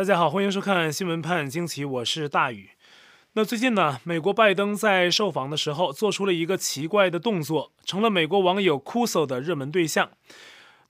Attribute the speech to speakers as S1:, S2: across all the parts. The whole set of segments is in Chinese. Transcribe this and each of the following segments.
S1: 大家好，欢迎收看新闻判惊奇，我是大宇。那最近呢，美国拜登在受访的时候做出了一个奇怪的动作，成了美国网友哭诉的热门对象。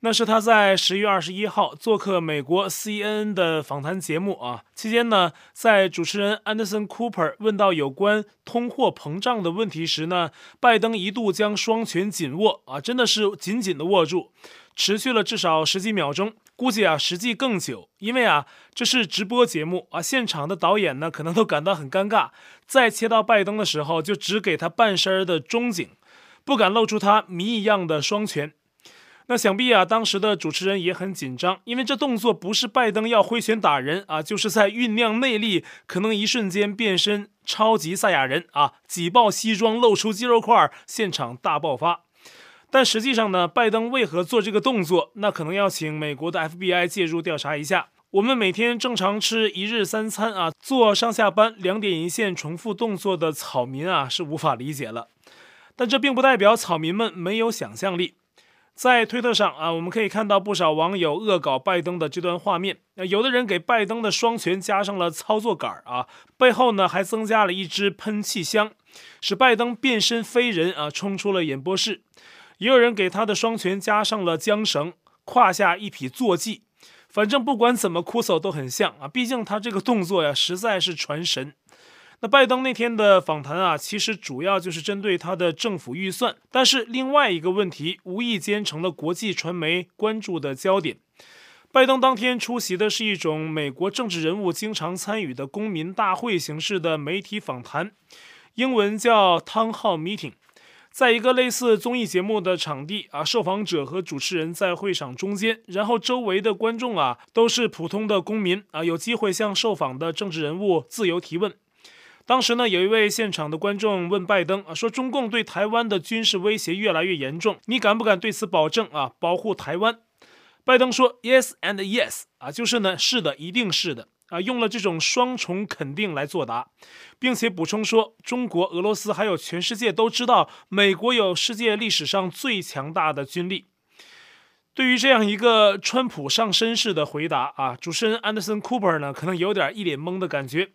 S1: 那是他在十月二十一号做客美国 CNN 的访谈节目啊，期间呢，在主持人 Anderson Cooper 问到有关通货膨胀的问题时呢，拜登一度将双拳紧握啊，真的是紧紧的握住，持续了至少十几秒钟。估计啊，实际更久，因为啊，这是直播节目啊，现场的导演呢，可能都感到很尴尬。在切到拜登的时候，就只给他半身的中景，不敢露出他谜一样的双拳。那想必啊，当时的主持人也很紧张，因为这动作不是拜登要挥拳打人啊，就是在酝酿内力，可能一瞬间变身超级赛亚人啊，挤爆西装，露出肌肉块，现场大爆发。但实际上呢，拜登为何做这个动作？那可能要请美国的 FBI 介入调查一下。我们每天正常吃一日三餐啊，做上下班两点一线重复动作的草民啊，是无法理解了。但这并不代表草民们没有想象力。在推特上啊，我们可以看到不少网友恶搞拜登的这段画面。有的人给拜登的双拳加上了操作杆儿啊，背后呢还增加了一支喷气箱，使拜登变身飞人啊，冲出了演播室。也有人给他的双拳加上了缰绳，胯下一匹坐骑，反正不管怎么哭诉都很像啊，毕竟他这个动作呀实在是传神。那拜登那天的访谈啊，其实主要就是针对他的政府预算，但是另外一个问题无意间成了国际传媒关注的焦点。拜登当天出席的是一种美国政治人物经常参与的公民大会形式的媒体访谈，英文叫 Town Hall Meeting。在一个类似综艺节目的场地啊，受访者和主持人在会场中间，然后周围的观众啊都是普通的公民啊，有机会向受访的政治人物自由提问。当时呢，有一位现场的观众问拜登啊，说中共对台湾的军事威胁越来越严重，你敢不敢对此保证啊，保护台湾？拜登说 Yes and yes 啊，就是呢，是的，一定是的。啊，用了这种双重肯定来作答，并且补充说，中国、俄罗斯还有全世界都知道，美国有世界历史上最强大的军力。对于这样一个川普上身式的回答啊，主持人安德森·库珀呢，可能有点一脸懵的感觉，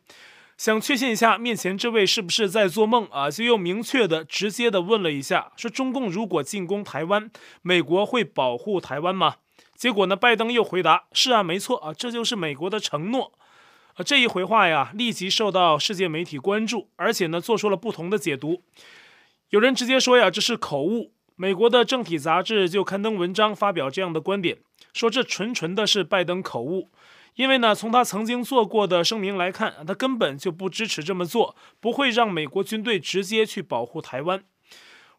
S1: 想确信一下面前这位是不是在做梦啊，就又明确的、直接的问了一下，说中共如果进攻台湾，美国会保护台湾吗？结果呢，拜登又回答，是啊，没错啊，这就是美国的承诺。啊，这一回话呀，立即受到世界媒体关注，而且呢，做出了不同的解读。有人直接说呀，这是口误。美国的政体杂志就刊登文章发表这样的观点，说这纯纯的是拜登口误。因为呢，从他曾经做过的声明来看，他根本就不支持这么做，不会让美国军队直接去保护台湾。《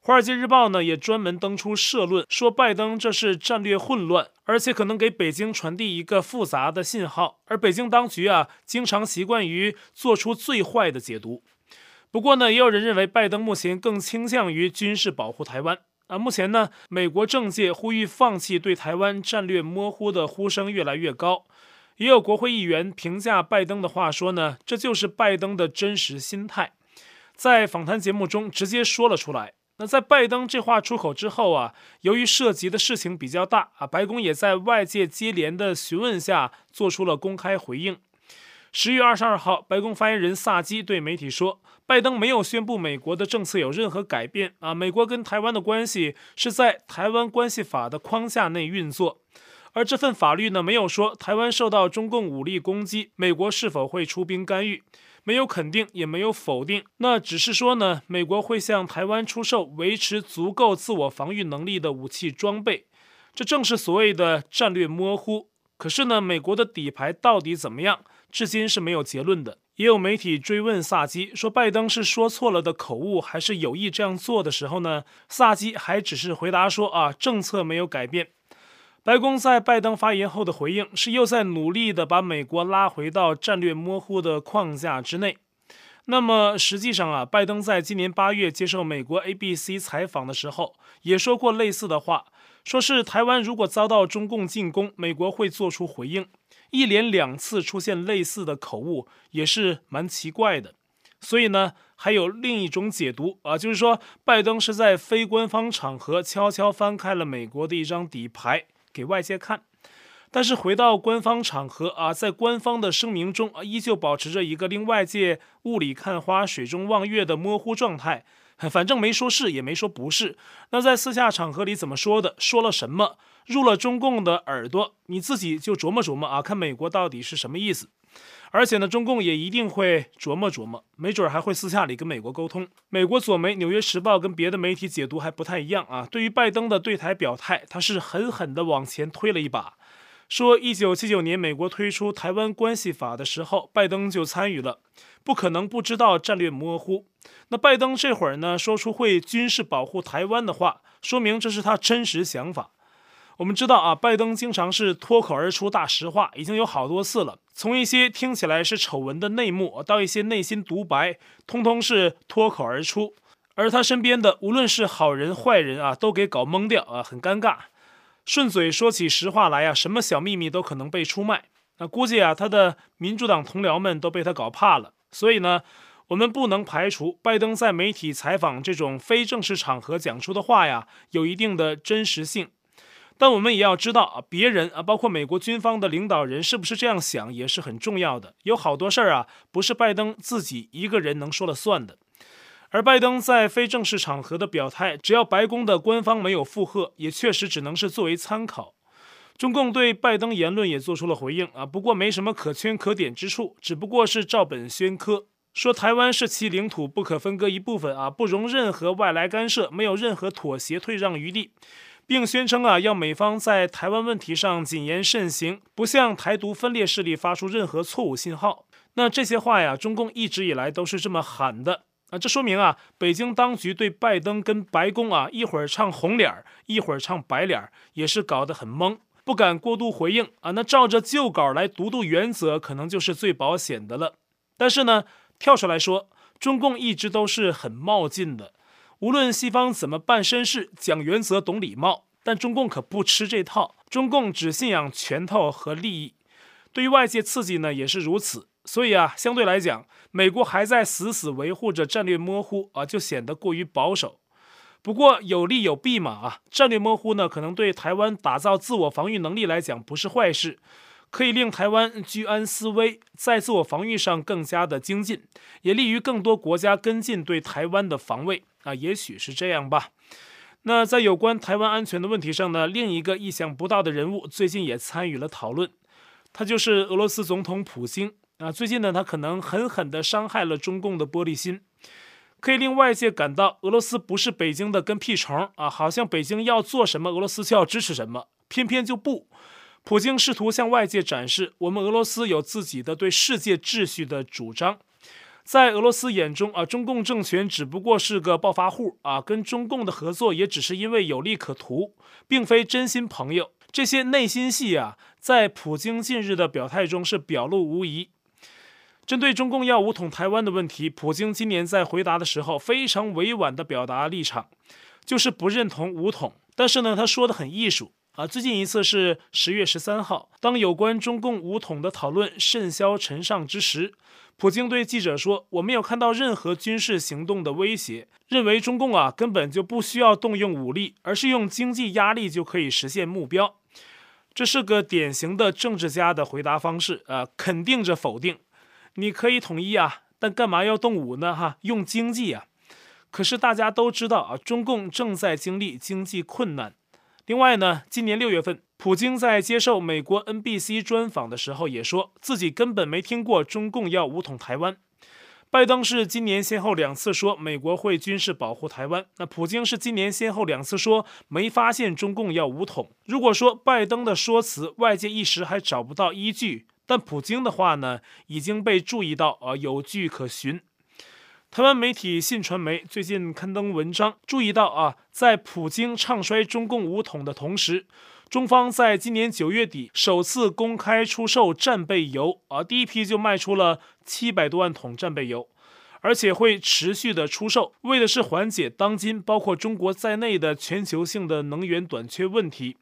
S1: 华尔街日报》呢也专门登出社论，说拜登这是战略混乱，而且可能给北京传递一个复杂的信号。而北京当局啊，经常习惯于做出最坏的解读。不过呢，也有人认为拜登目前更倾向于军事保护台湾啊。目前呢，美国政界呼吁放弃对台湾战略模糊的呼声越来越高。也有国会议员评价拜登的话说呢，这就是拜登的真实心态，在访谈节目中直接说了出来。那在拜登这话出口之后啊，由于涉及的事情比较大啊，白宫也在外界接连的询问下做出了公开回应。十月二十二号，白宫发言人萨基对媒体说，拜登没有宣布美国的政策有任何改变啊，美国跟台湾的关系是在台湾关系法的框架内运作，而这份法律呢，没有说台湾受到中共武力攻击，美国是否会出兵干预。没有肯定，也没有否定，那只是说呢，美国会向台湾出售维持足够自我防御能力的武器装备，这正是所谓的战略模糊。可是呢，美国的底牌到底怎么样，至今是没有结论的。也有媒体追问萨基说，拜登是说错了的口误，还是有意这样做的时候呢，萨基还只是回答说啊，政策没有改变。白宫在拜登发言后的回应是又在努力地把美国拉回到战略模糊的框架之内。那么实际上啊，拜登在今年八月接受美国 ABC 采访的时候也说过类似的话，说是台湾如果遭到中共进攻，美国会做出回应。一连两次出现类似的口误，也是蛮奇怪的。所以呢，还有另一种解读啊，就是说拜登是在非官方场合悄悄翻开了美国的一张底牌。给外界看，但是回到官方场合啊，在官方的声明中啊，依旧保持着一个令外界雾里看花、水中望月的模糊状态。反正没说是，也没说不是。那在私下场合里怎么说的？说了什么？入了中共的耳朵，你自己就琢磨琢磨啊，看美国到底是什么意思。而且呢，中共也一定会琢磨琢磨，没准还会私下里跟美国沟通。美国左媒《纽约时报》跟别的媒体解读还不太一样啊。对于拜登的对台表态，他是狠狠地往前推了一把，说一九七九年美国推出《台湾关系法》的时候，拜登就参与了，不可能不知道战略模糊。那拜登这会儿呢，说出会军事保护台湾的话，说明这是他真实想法。我们知道啊，拜登经常是脱口而出大实话，已经有好多次了。从一些听起来是丑闻的内幕，到一些内心独白，通通是脱口而出。而他身边的无论是好人坏人啊，都给搞懵掉啊，很尴尬。顺嘴说起实话来啊，什么小秘密都可能被出卖。那估计啊，他的民主党同僚们都被他搞怕了。所以呢，我们不能排除拜登在媒体采访这种非正式场合讲出的话呀，有一定的真实性。但我们也要知道啊，别人啊，包括美国军方的领导人是不是这样想，也是很重要的。有好多事儿啊，不是拜登自己一个人能说了算的。而拜登在非正式场合的表态，只要白宫的官方没有附和，也确实只能是作为参考。中共对拜登言论也做出了回应啊，不过没什么可圈可点之处，只不过是照本宣科，说台湾是其领土不可分割一部分啊，不容任何外来干涉，没有任何妥协退让余地。并宣称啊，要美方在台湾问题上谨言慎行，不向台独分裂势力发出任何错误信号。那这些话呀，中共一直以来都是这么喊的啊。这说明啊，北京当局对拜登跟白宫啊，一会儿唱红脸儿，一会儿唱白脸儿，也是搞得很懵，不敢过度回应啊。那照着旧稿来读读原则，可能就是最保险的了。但是呢，跳出来说，中共一直都是很冒进的。无论西方怎么办绅士、讲原则、懂礼貌，但中共可不吃这套。中共只信仰拳头和利益，对于外界刺激呢也是如此。所以啊，相对来讲，美国还在死死维护着战略模糊啊，就显得过于保守。不过有利有弊嘛啊，战略模糊呢，可能对台湾打造自我防御能力来讲不是坏事。可以令台湾居安思危，在自我防御上更加的精进，也利于更多国家跟进对台湾的防卫啊，也许是这样吧。那在有关台湾安全的问题上呢，另一个意想不到的人物最近也参与了讨论，他就是俄罗斯总统普京啊。最近呢，他可能狠狠地伤害了中共的玻璃心，可以令外界感到俄罗斯不是北京的跟屁虫啊，好像北京要做什么，俄罗斯就要支持什么，偏偏就不。普京试图向外界展示，我们俄罗斯有自己的对世界秩序的主张。在俄罗斯眼中啊，中共政权只不过是个暴发户啊，跟中共的合作也只是因为有利可图，并非真心朋友。这些内心戏啊，在普京近日的表态中是表露无遗。针对中共要武统台湾的问题，普京今年在回答的时候非常委婉地表达立场，就是不认同武统。但是呢，他说的很艺术。啊，最近一次是十月十三号，当有关中共武统的讨论甚嚣尘上之时，普京对记者说：“我没有看到任何军事行动的威胁，认为中共啊根本就不需要动用武力，而是用经济压力就可以实现目标。”这是个典型的政治家的回答方式啊，肯定着否定。你可以统一啊，但干嘛要动武呢？哈，用经济啊。可是大家都知道啊，中共正在经历经济困难。另外呢，今年六月份，普京在接受美国 NBC 专访的时候，也说自己根本没听过中共要武统台湾。拜登是今年先后两次说美国会军事保护台湾，那普京是今年先后两次说没发现中共要武统。如果说拜登的说辞外界一时还找不到依据，但普京的话呢，已经被注意到啊，有据可循。台湾媒体信传媒最近刊登文章，注意到啊，在普京唱衰中共武统的同时，中方在今年九月底首次公开出售战备油啊，第一批就卖出了七百多万桶战备油，而且会持续的出售，为的是缓解当今包括中国在内的全球性的能源短缺问题。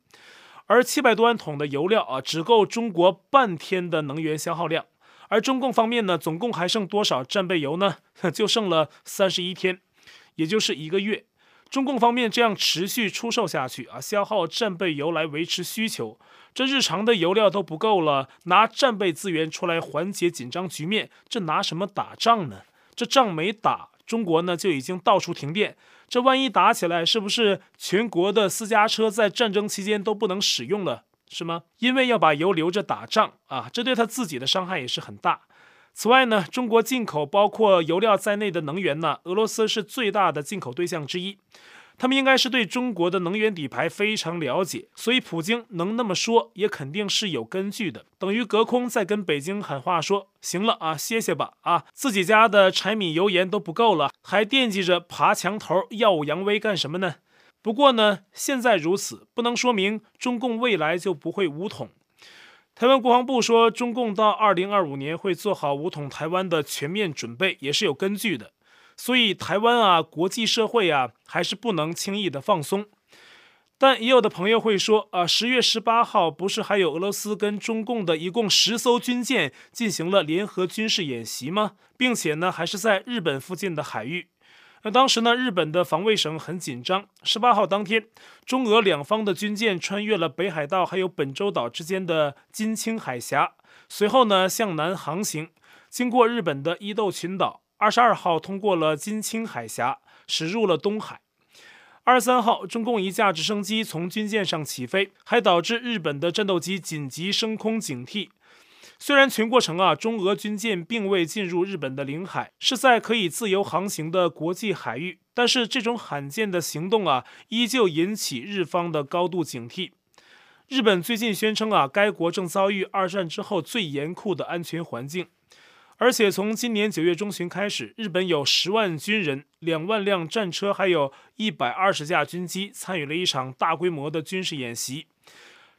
S1: 而七百多万桶的油料啊，只够中国半天的能源消耗量。而中共方面呢，总共还剩多少战备油呢？就剩了三十一天，也就是一个月。中共方面这样持续出售下去啊，消耗战备油来维持需求，这日常的油料都不够了，拿战备资源出来缓解紧张局面，这拿什么打仗呢？这仗没打，中国呢就已经到处停电。这万一打起来，是不是全国的私家车在战争期间都不能使用了？是吗？因为要把油留着打仗啊，这对他自己的伤害也是很大。此外呢，中国进口包括油料在内的能源呢，俄罗斯是最大的进口对象之一。他们应该是对中国的能源底牌非常了解，所以普京能那么说，也肯定是有根据的。等于隔空在跟北京喊话说：“行了啊，歇歇吧啊，自己家的柴米油盐都不够了，还惦记着爬墙头耀武扬威干什么呢？”不过呢，现在如此，不能说明中共未来就不会武统。台湾国防部说，中共到二零二五年会做好武统台湾的全面准备，也是有根据的。所以台湾啊，国际社会啊，还是不能轻易的放松。但也有的朋友会说啊，十月十八号不是还有俄罗斯跟中共的一共十艘军舰进行了联合军事演习吗？并且呢，还是在日本附近的海域。那当时呢，日本的防卫省很紧张。十八号当天，中俄两方的军舰穿越了北海道还有本州岛之间的津青海峡，随后呢向南航行，经过日本的伊豆群岛。二十二号通过了津青海峡，驶入了东海。二十三号，中共一架直升机从军舰上起飞，还导致日本的战斗机紧急升空警惕。虽然全过程啊，中俄军舰并未进入日本的领海，是在可以自由航行的国际海域，但是这种罕见的行动啊，依旧引起日方的高度警惕。日本最近宣称啊，该国正遭遇二战之后最严酷的安全环境，而且从今年九月中旬开始，日本有十万军人、两万辆战车，还有一百二十架军机参与了一场大规模的军事演习。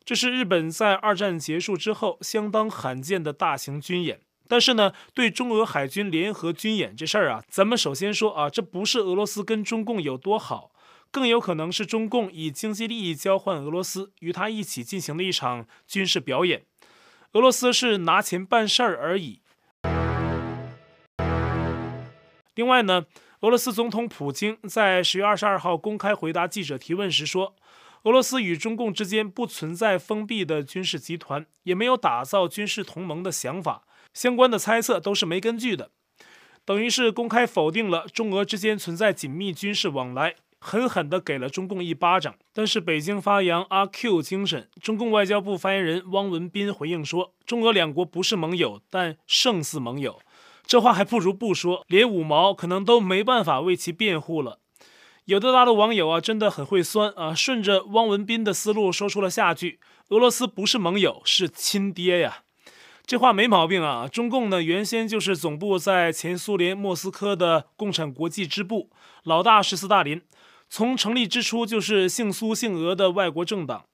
S1: 这是日本在二战结束之后相当罕见的大型军演，但是呢，对中俄海军联合军演这事儿啊，咱们首先说啊，这不是俄罗斯跟中共有多好，更有可能是中共以经济利益交换俄罗斯，与他一起进行了一场军事表演，俄罗斯是拿钱办事儿而已。另外呢，俄罗斯总统普京在十月二十二号公开回答记者提问时说。俄罗斯与中共之间不存在封闭的军事集团，也没有打造军事同盟的想法，相关的猜测都是没根据的，等于是公开否定了中俄之间存在紧密军事往来，狠狠地给了中共一巴掌。但是北京发扬阿 Q 精神，中共外交部发言人汪文斌回应说，中俄两国不是盟友，但胜似盟友。这话还不如不说，连五毛可能都没办法为其辩护了。有的大陆网友啊，真的很会酸啊，顺着汪文斌的思路说出了下句：“俄罗斯不是盟友，是亲爹呀。”这话没毛病啊。中共呢，原先就是总部在前苏联莫斯科的共产国际支部，老大是斯大林，从成立之初就是姓苏姓俄的外国政党。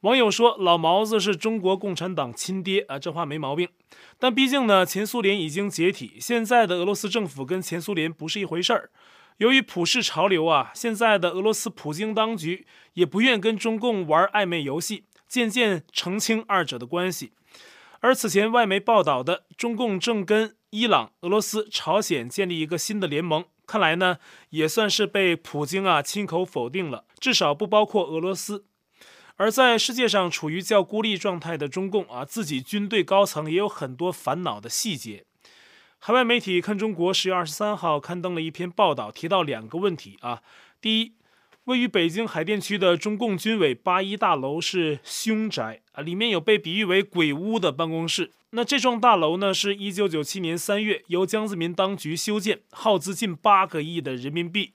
S1: 网友说老毛子是中国共产党亲爹啊，这话没毛病。但毕竟呢，前苏联已经解体，现在的俄罗斯政府跟前苏联不是一回事儿。由于普世潮流啊，现在的俄罗斯普京当局也不愿跟中共玩暧昧游戏，渐渐澄清二者的关系。而此前外媒报道的中共正跟伊朗、俄罗斯、朝鲜建立一个新的联盟，看来呢也算是被普京啊亲口否定了，至少不包括俄罗斯。而在世界上处于较孤立状态的中共啊，自己军队高层也有很多烦恼的细节。海外媒体看中国十月二十三号刊登了一篇报道，提到两个问题啊。第一，位于北京海淀区的中共军委八一大楼是凶宅啊，里面有被比喻为鬼屋的办公室。那这幢大楼呢，是一九九七年三月由江泽民当局修建，耗资近八个亿的人民币，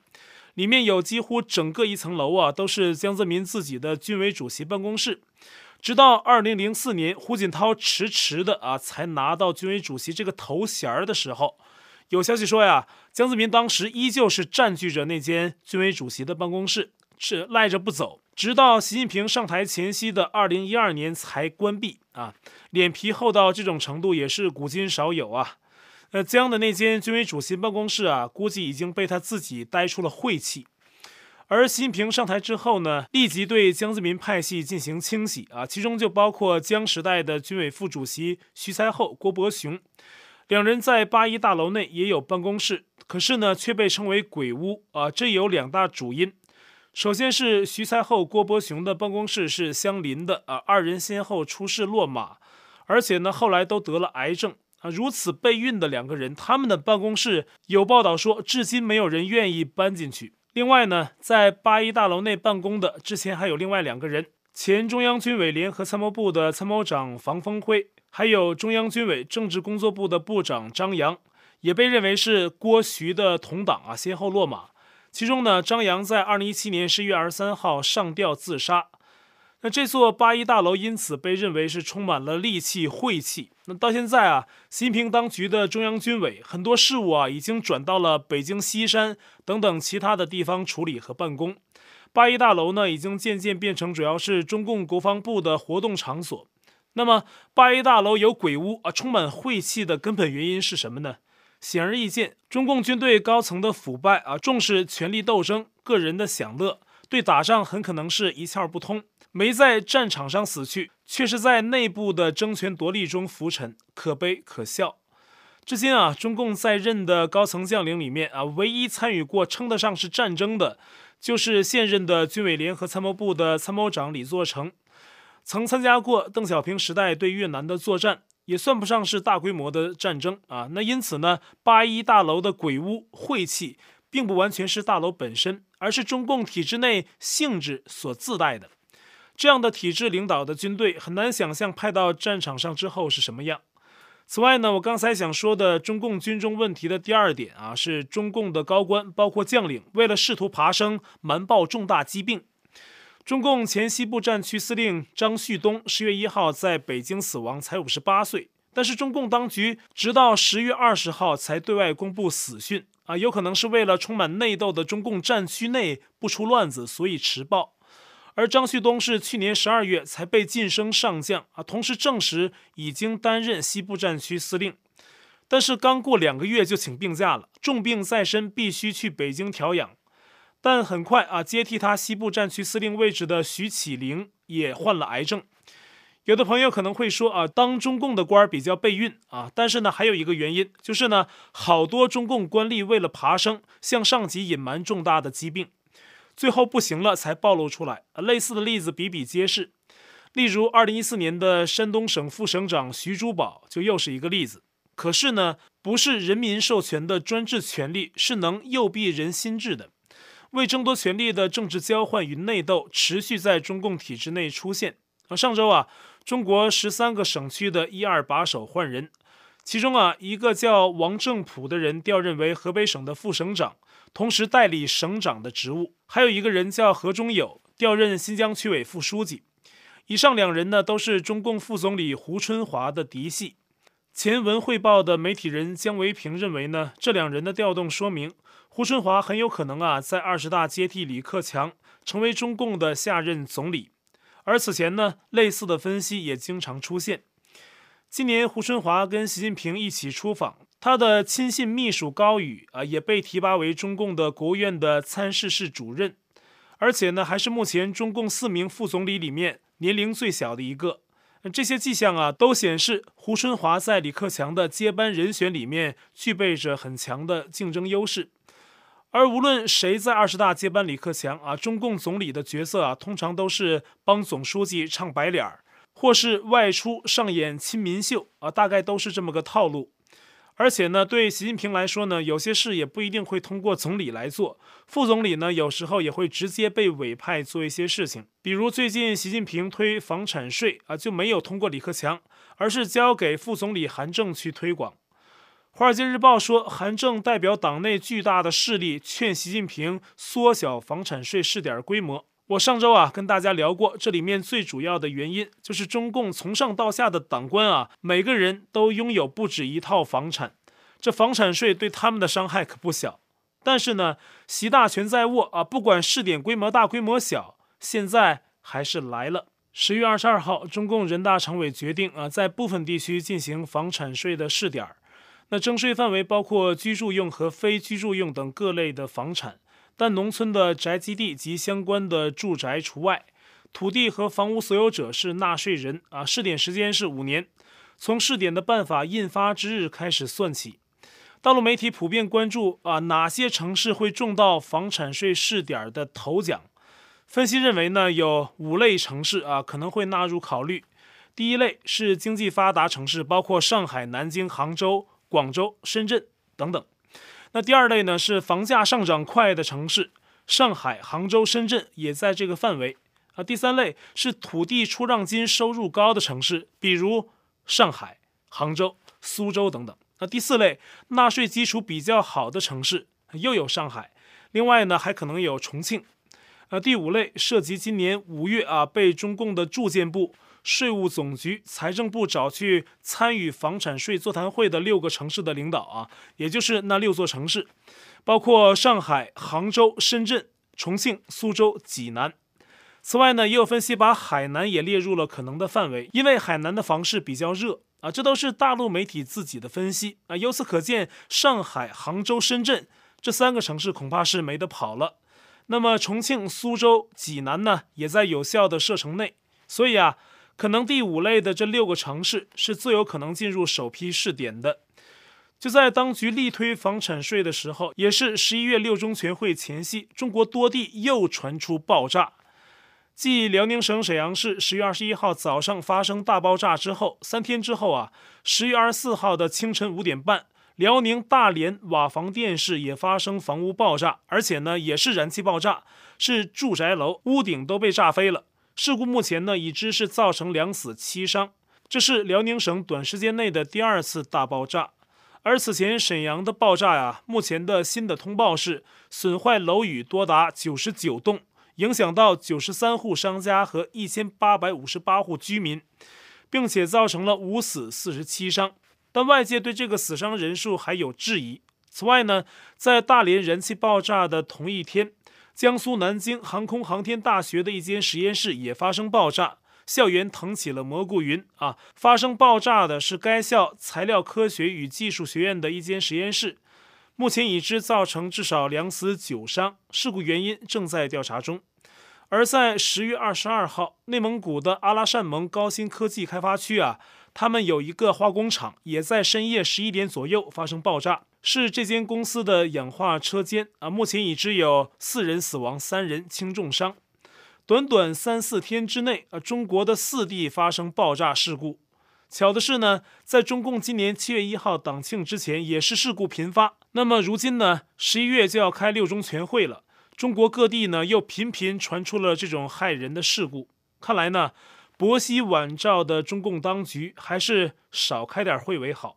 S1: 里面有几乎整个一层楼啊，都是江泽民自己的军委主席办公室。直到二零零四年，胡锦涛迟迟的啊才拿到军委主席这个头衔的时候，有消息说呀，江泽民当时依旧是占据着那间军委主席的办公室，是赖着不走，直到习近平上台前夕的二零一二年才关闭啊，脸皮厚到这种程度也是古今少有啊。呃，江的那间军委主席办公室啊，估计已经被他自己呆出了晦气。而习近平上台之后呢，立即对江泽民派系进行清洗啊，其中就包括江时代的军委副主席徐才厚、郭伯雄，两人在八一大楼内也有办公室，可是呢却被称为鬼屋啊，这有两大主因。首先是徐才厚、郭伯雄的办公室是相邻的啊，二人先后出事落马，而且呢后来都得了癌症啊。如此备孕的两个人，他们的办公室有报道说，至今没有人愿意搬进去。另外呢，在八一大楼内办公的之前还有另外两个人，前中央军委联合参谋部的参谋长房峰辉，还有中央军委政治工作部的部长张扬，也被认为是郭徐的同党啊，先后落马。其中呢，张扬在二零一七年十一月二十三号上吊自杀。那这座八一大楼因此被认为是充满了戾气、晦气。那到现在啊，习近平当局的中央军委很多事务啊，已经转到了北京西山等等其他的地方处理和办公。八一大楼呢，已经渐渐变成主要是中共国防部的活动场所。那么，八一大楼有鬼屋啊，充满晦气的根本原因是什么呢？显而易见，中共军队高层的腐败啊，重视权力斗争、个人的享乐，对打仗很可能是一窍不通。没在战场上死去，却是在内部的争权夺利中浮沉，可悲可笑。至今啊，中共在任的高层将领里面啊，唯一参与过称得上是战争的，就是现任的军委联合参谋部的参谋长李作成，曾参加过邓小平时代对越南的作战。也算不上是大规模的战争啊，那因此呢，八一大楼的鬼屋晦气，并不完全是大楼本身，而是中共体制内性质所自带的。这样的体制领导的军队，很难想象派到战场上之后是什么样。此外呢，我刚才想说的中共军中问题的第二点啊，是中共的高官，包括将领，为了试图爬升，瞒报重大疾病。中共前西部战区司令张旭东十月一号在北京死亡，才五十八岁。但是中共当局直到十月二十号才对外公布死讯，啊，有可能是为了充满内斗的中共战区内不出乱子，所以迟报。而张旭东是去年十二月才被晋升上将，啊，同时证实已经担任西部战区司令，但是刚过两个月就请病假了，重病在身，必须去北京调养。但很快啊，接替他西部战区司令位置的徐启麟也患了癌症。有的朋友可能会说啊，当中共的官儿比较备孕啊，但是呢，还有一个原因就是呢，好多中共官吏为了爬升，向上级隐瞒重大的疾病，最后不行了才暴露出来。类似的例子比比皆是。例如，二零一四年的山东省副省长徐珠宝就又是一个例子。可是呢，不是人民授权的专制权力是能诱蔽人心智的。为争夺权力的政治交换与内斗持续在中共体制内出现。啊，上周啊，中国十三个省区的一二把手换人，其中啊，一个叫王正普的人调任为河北省的副省长，同时代理省长的职务；还有一个人叫何忠友，调任新疆区委副书记。以上两人呢，都是中共副总理胡春华的嫡系。前文汇报的媒体人姜维平认为呢，这两人的调动说明。胡春华很有可能啊，在二十大接替李克强，成为中共的下任总理。而此前呢，类似的分析也经常出现。今年胡春华跟习近平一起出访，他的亲信秘书高宇啊，也被提拔为中共的国务院的参事室主任，而且呢，还是目前中共四名副总理里面年龄最小的一个。这些迹象啊，都显示胡春华在李克强的接班人选里面具备着很强的竞争优势。而无论谁在二十大接班李克强啊，中共总理的角色啊，通常都是帮总书记唱白脸儿，或是外出上演亲民秀啊，大概都是这么个套路。而且呢，对习近平来说呢，有些事也不一定会通过总理来做，副总理呢，有时候也会直接被委派做一些事情。比如最近习近平推房产税啊，就没有通过李克强，而是交给副总理韩正去推广。《华尔街日报》说，韩正代表党内巨大的势力劝习近平缩小房产税试点规模。我上周啊跟大家聊过，这里面最主要的原因就是中共从上到下的党官啊，每个人都拥有不止一套房产，这房产税对他们的伤害可不小。但是呢，习大权在握啊，不管试点规模大规模小，现在还是来了。十月二十二号，中共人大常委决定啊，在部分地区进行房产税的试点儿。那征税范围包括居住用和非居住用等各类的房产，但农村的宅基地及相关的住宅除外。土地和房屋所有者是纳税人啊。试点时间是五年，从试点的办法印发之日开始算起。大陆媒体普遍关注啊，哪些城市会中到房产税试点的头奖？分析认为呢，有五类城市啊可能会纳入考虑。第一类是经济发达城市，包括上海、南京、杭州、广州、深圳等等。那第二类呢是房价上涨快的城市，上海、杭州、深圳也在这个范围。啊，第三类是土地出让金收入高的城市，比如上海、杭州、苏州等等。那第四类纳税基础比较好的城市，又有上海，另外呢还可能有重庆。呃，第五类涉及今年五月啊被中共的住建部、税务总局、财政部找去参与房产税座谈会的六个城市的领导啊，也就是那六座城市，包括上海、杭州、深圳、重庆、苏州、济南。此外呢，也有分析把海南也列入了可能的范围，因为海南的房市比较热啊。这都是大陆媒体自己的分析啊。由此可见，上海、杭州、深圳这三个城市恐怕是没得跑了。那么重庆、苏州、济南呢，也在有效的射程内，所以啊，可能第五类的这六个城市是最有可能进入首批试点的。就在当局力推房产税的时候，也是十一月六中全会前夕，中国多地又传出爆炸。继辽宁省沈阳市十月二十一号早上发生大爆炸之后，三天之后啊，十月二十四号的清晨五点半。辽宁大连瓦房店市也发生房屋爆炸，而且呢也是燃气爆炸，是住宅楼屋顶都被炸飞了。事故目前呢已知是造成两死七伤，这是辽宁省短时间内的第二次大爆炸。而此前沈阳的爆炸呀，目前的新的通报是损坏楼宇多达九十九栋，影响到九十三户商家和一千八百五十八户居民，并且造成了五死四十七伤。但外界对这个死伤人数还有质疑。此外呢，在大连燃气爆炸的同一天，江苏南京航空航天大学的一间实验室也发生爆炸，校园腾起了蘑菇云啊！发生爆炸的是该校材料科学与技术学院的一间实验室，目前已知造成至少两死九伤，事故原因正在调查中。而在十月二十二号，内蒙古的阿拉善盟高新科技开发区啊。他们有一个化工厂，也在深夜十一点左右发生爆炸，是这间公司的氧化车间啊。目前已知有四人死亡，三人轻重伤。短短三四天之内啊，中国的四地发生爆炸事故。巧的是呢，在中共今年七月一号党庆之前，也是事故频发。那么如今呢，十一月就要开六中全会了，中国各地呢又频频传出了这种骇人的事故。看来呢。薄熙晚照的中共当局还是少开点会为好。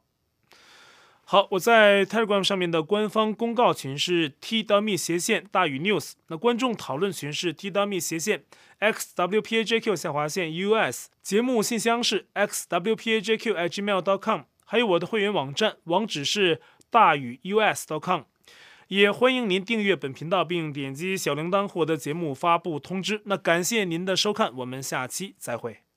S1: 好，我在 Telegram 上面的官方公告群是 t.me 斜线大于 news，那观众讨论群是 t.me 斜线 xwpajq 下划线 us，节目信箱是 xwpajq@gmail.com，还有我的会员网站网址是大于 U S dot com 也欢迎您订阅本频道并点击小铃铛获得节目发布通知。那感谢您的收看，我们下期再会。